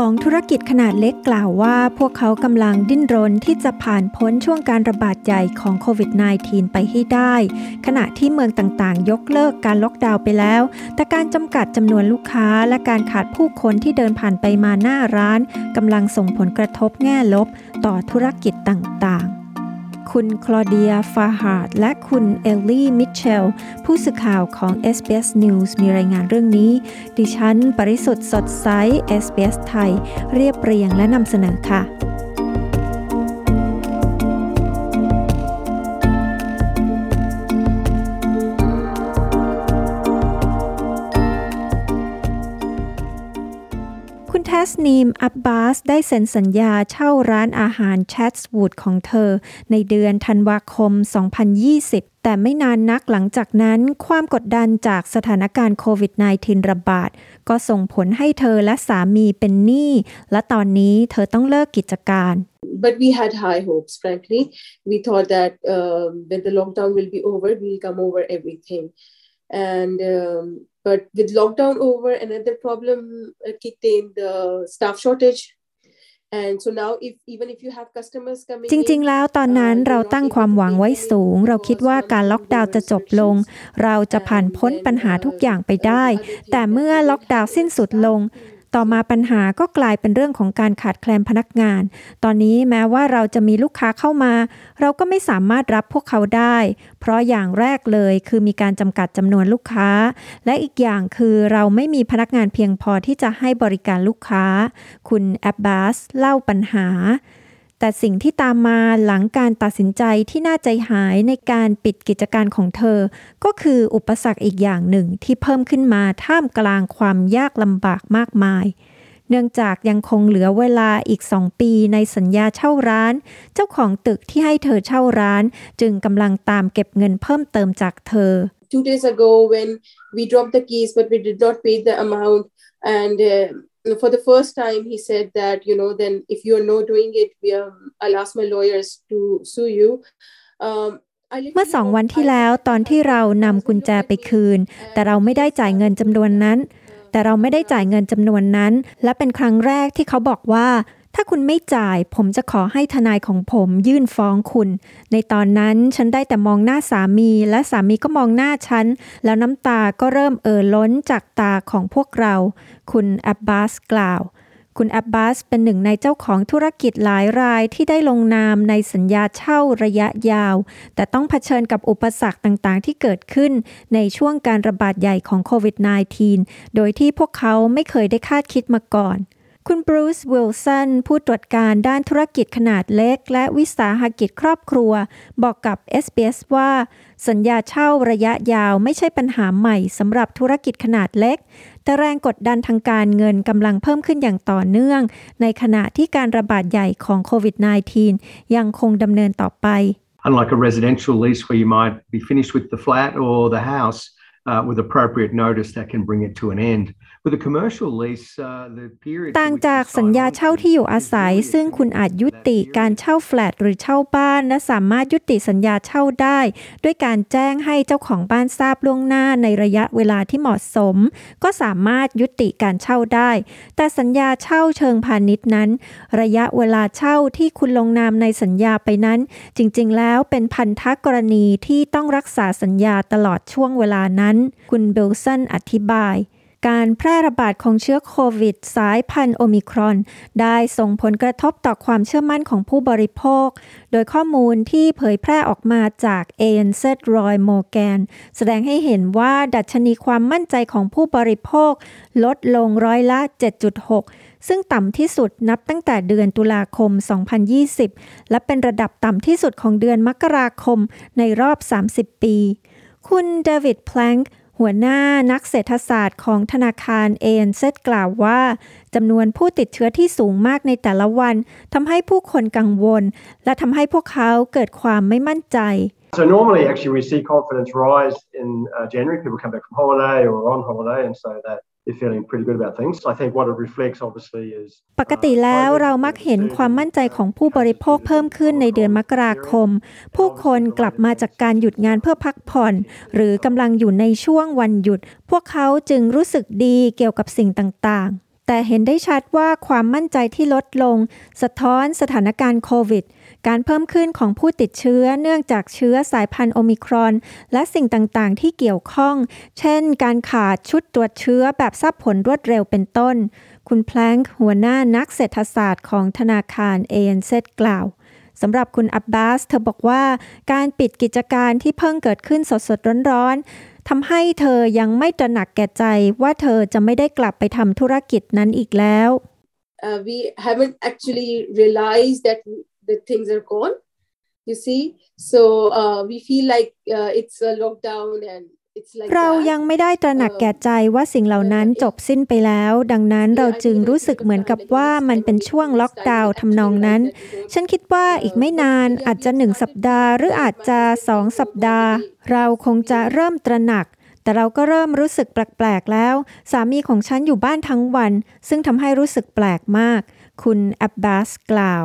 ของธุรกิจขนาดเล็กกล่าวว่าพวกเขากำลังดิ้นรนที่จะผ่านพ้นช่วงการระบาดใหญ่ของโควิด -19 ไปให้ได้ ขณะที่เมืองต่างๆ ยกเลิกการล็อกดาวน์ไปแล้ว แต่การจำกัดจำนวนลูกค้าและการขาดผู้คนที่เดินผ่านไปมาหน้าร้านกำลังส่งผลกระทบแง่ลบต่อธุรกิจต่างๆ คุณคลอเดีย ฟาฮาร์ดและคุณเอลลี่ มิเชล ผู้สื่อข่าวของ SBS News มีรายงานเรื่องนี้ ดิฉัน ปริสุทธ์สดใส SBS ไทย เรียบเรียงและนำเสนอค่ะ คุณแทสนีม อับบาส ได้เซ็นสัญญาเช่าร้านอาหารแชทสวูดของเธอ ในเดือนธันวาคม 2020แต่ไม่นานนักหลังจากนั้น ความกดดันจากสถานการณ์โควิด -19 ระบาด ก็ส่งผลให้เธอและสามีเป็นหนี้ และตอนนี้เธอต้องเลิกกิจการ But we had high hopes, frankly. We thought that uh, when the lockdown will be over, we'll come over everything. And um, But with lockdown over, another problem kicked in the staff shortage. And so now if even if you have customers coming จริงๆ แล้วตอนนั้นเราตั้งความหวังไว้สูง เราคิดว่าการล็อกดาวน์จะจบลง เราจะผ่านพ้นปัญหาทุกอย่างไปได้ แต่เมื่อล็อกดาวน์สิ้นสุดลง ต่อมาปัญหาก็กลายเป็นเรื่องของการขาดแคลนพนักงาน ตอนนี้แม้ว่าเราจะมีลูกค้าเข้ามา เราก็ไม่สามารถรับพวกเขาได้ เพราะอย่างแรกเลยคือมีการจำกัดจำนวนลูกค้า และอีกอย่างคือเราไม่มีพนักงานเพียงพอที่จะให้บริการลูกค้า คุณแอบบาสเล่าปัญหา แต่สิ่งที่ตามมาหลังการตัดสินใจที่น่าใจหายในการปิดกิจการของเธอ ก็คืออุปสรรคอีกอย่างหนึ่งที่เพิ่มขึ้นมาท่ามกลางความยากลำบากมากมาย เนื่องจากยังคงเหลือเวลาอีกสองปีในสัญญาเช่าร้าน เจ้าของตึกที่ให้เธอเช่าร้าน จึงกำลังตามเก็บเงินเพิ่มเติมจากเธอ Two days ago when we dropped the keys but we did not pay the amount and uh, for the first time he said that you know then if you're not doing it we um, i'll ask my lawyers to sue you um, เมื่อสองวันที่แล้วตอนที่เรานำกุญแจไปคืน แต่เราไม่ได้จ่ายเงินจำนวนนั้น แต่เราไม่ได้จ่ายเงินจำนวนนั้น และเป็นครั้งแรกที่เขาบอกว่า ถ้าคุณไม่จ่าย ผมจะขอให้ทนายของผมยื่นฟ้องคุณ ในตอนนั้นฉันได้แต่มองหน้าสามี และสามีก็มองหน้าฉัน แล้วน้ำตาก็เริ่มเอ่อล้นจากตาของพวกเรา คุณอับบาสกล่าวคุณอับบาสเป็นหนึ่งในเจ้าของธุรกิจหลายรายที่ได้ลงนามในสัญญาเช่าระยะยาว แต่ต้องเผชิญกับอุปสรรคต่างๆ ที่เกิดขึ้นในช่วงการระบาดใหญ่ของโควิด -19 โดยที่พวกเขาไม่เคยได้คาดคิดมาก่อน คุณบรูซวิลสันผู้ตรวจการด้านธุรกิจขนาดเล็ก และวิสาหกิจครอบครัว บอกกับ SBS ว่า สัญญาเช่าระยะยาวไม่ใช่ปัญหาใหม่สำหรับธุรกิจขนาดเล็ก แต่แรงกดดันทางการเงินกำลังเพิ่มขึ้นอย่างต่อเนื่อง ในขณะที่การระบาดใหญ่ของโควิด -19 ยังคงดำเนินต่อไป Unlike a residential lease where you might be finished with the flat or the house uh, with appropriate notice that can bring it to an end ต่างจากสัญญาเช่าที่อยู่อาศัย ซึ่งคุณอาจยุติการเช่าแฟลตหรือเช่าบ้าน และสามารถยุติสัญญาเช่าได้ ด้วยการแจ้งให้เจ้าของบ้านทราบล่วงหน้าในระยะเวลาที่เหมาะสม ก็สามารถยุติการเช่าได้ แต่สัญญาเช่าเชิงพาณิชย์นั้น ระยะเวลาเช่าที่คุณลงนามในสัญญาไปนั้น จริง ๆ แล้วเป็นพันธกรณีที่ต้องรักษาสัญญาตลอดช่วงเวลานั้น คุณเบลสันอธิบาย การแพร่ระบาดของเชื้อโควิด สายพันธุ์โอมิครอน ได้ส่งผลกระทบต่อความเชื่อมั่นของผู้บริโภค โดยข้อมูลที่เผยแพร่ออกมาจาก ANZ Roy Morgan แสดงให้เห็นว่าดัชนีความมั่นใจของผู้บริโภค ลดลงร้อยละ 7.6 ซึ่งต่ำที่สุดนับตั้งแต่เดือนตุลาคม 2020 และเป็นระดับต่ำที่สุดของเดือนมกราคมในรอบ 30 ปี คุณเดวิดพลงค์ หัวหน้านักเศรษฐศาสตร์ของธนาคารเอ็นเซกล่าวว่าจำนวนผู้ติดเชื้อที่สูงมากในแต่ละวันทำให้ผู้คนกังวล และทำให้พวกเขาเกิดความไม่มั่นใจ So normally, actually, we see confidence rise in uh, January. People come back from holiday or on holiday, and so that ปกติแล้วเรามักเห็นความมั่นใจของผู้บริโภคเพิ่มขึ้นในเดือนมกราคม ผู้คนกลับมาจากการหยุดงานเพื่อพักผ่อน หรือกำลังอยู่ในช่วงวันหยุด พวกเขาจึงรู้สึกดีเกี่ยวกับสิ่งต่างๆ แต่เห็นได้ชัดว่าความมั่นใจที่ลดลง สะท้อนสถานการณ์โควิด การเพิ่มขึ้นของผู้ติดเชื้อเนื่องจากเชื้อสายพันธุ์โอมิครอน และสิ่งต่างๆ ที่เกี่ยวข้อง เช่น การขาดชุดตรวจเชื้อแบบทราบผลรวดเร็วเป็นต้น คุณแพลงค์หัวหน้านักเศรษฐศาสตร์ของธนาคาร ANZ กล่าวสำหรับคุณอับบาส เธอบอกว่า การปิดกิจการที่เพิ่งเกิดขึ้นสดๆร้อนๆ ทำให้เธอยังไม่ตระหนักแก่ใจว่าเธอจะไม่ได้กลับไปทำธุรกิจนั้นอีกแล้ว uh, we haven't actually realized that the things are gone you see so uh, we feel like uh, it's a lockdown and เรา that. ยังไม่ได้ตระหนักแก่ใจว่าสิ่งเหล่านั้นจบสิ้นไปแล้ว ดังนั้นเราจึงรู้สึกเหมือนกับว่ามันเป็นช่วงล็อกดาวน์ทำนองนั้น ฉันคิดว่าอีกไม่นานอาจจะหนึ่งสัปดาห์ หรืออาจจะสองสัปดาห์ เราคงจะเริ่มตระหนัก แต่เราก็เริ่มรู้สึกแปลก ๆ แล้ว สามีของฉันอยู่บ้านทั้งวัน ซึ่งทำให้รู้สึกแปลกมาก คุณแอบบาสกล่าว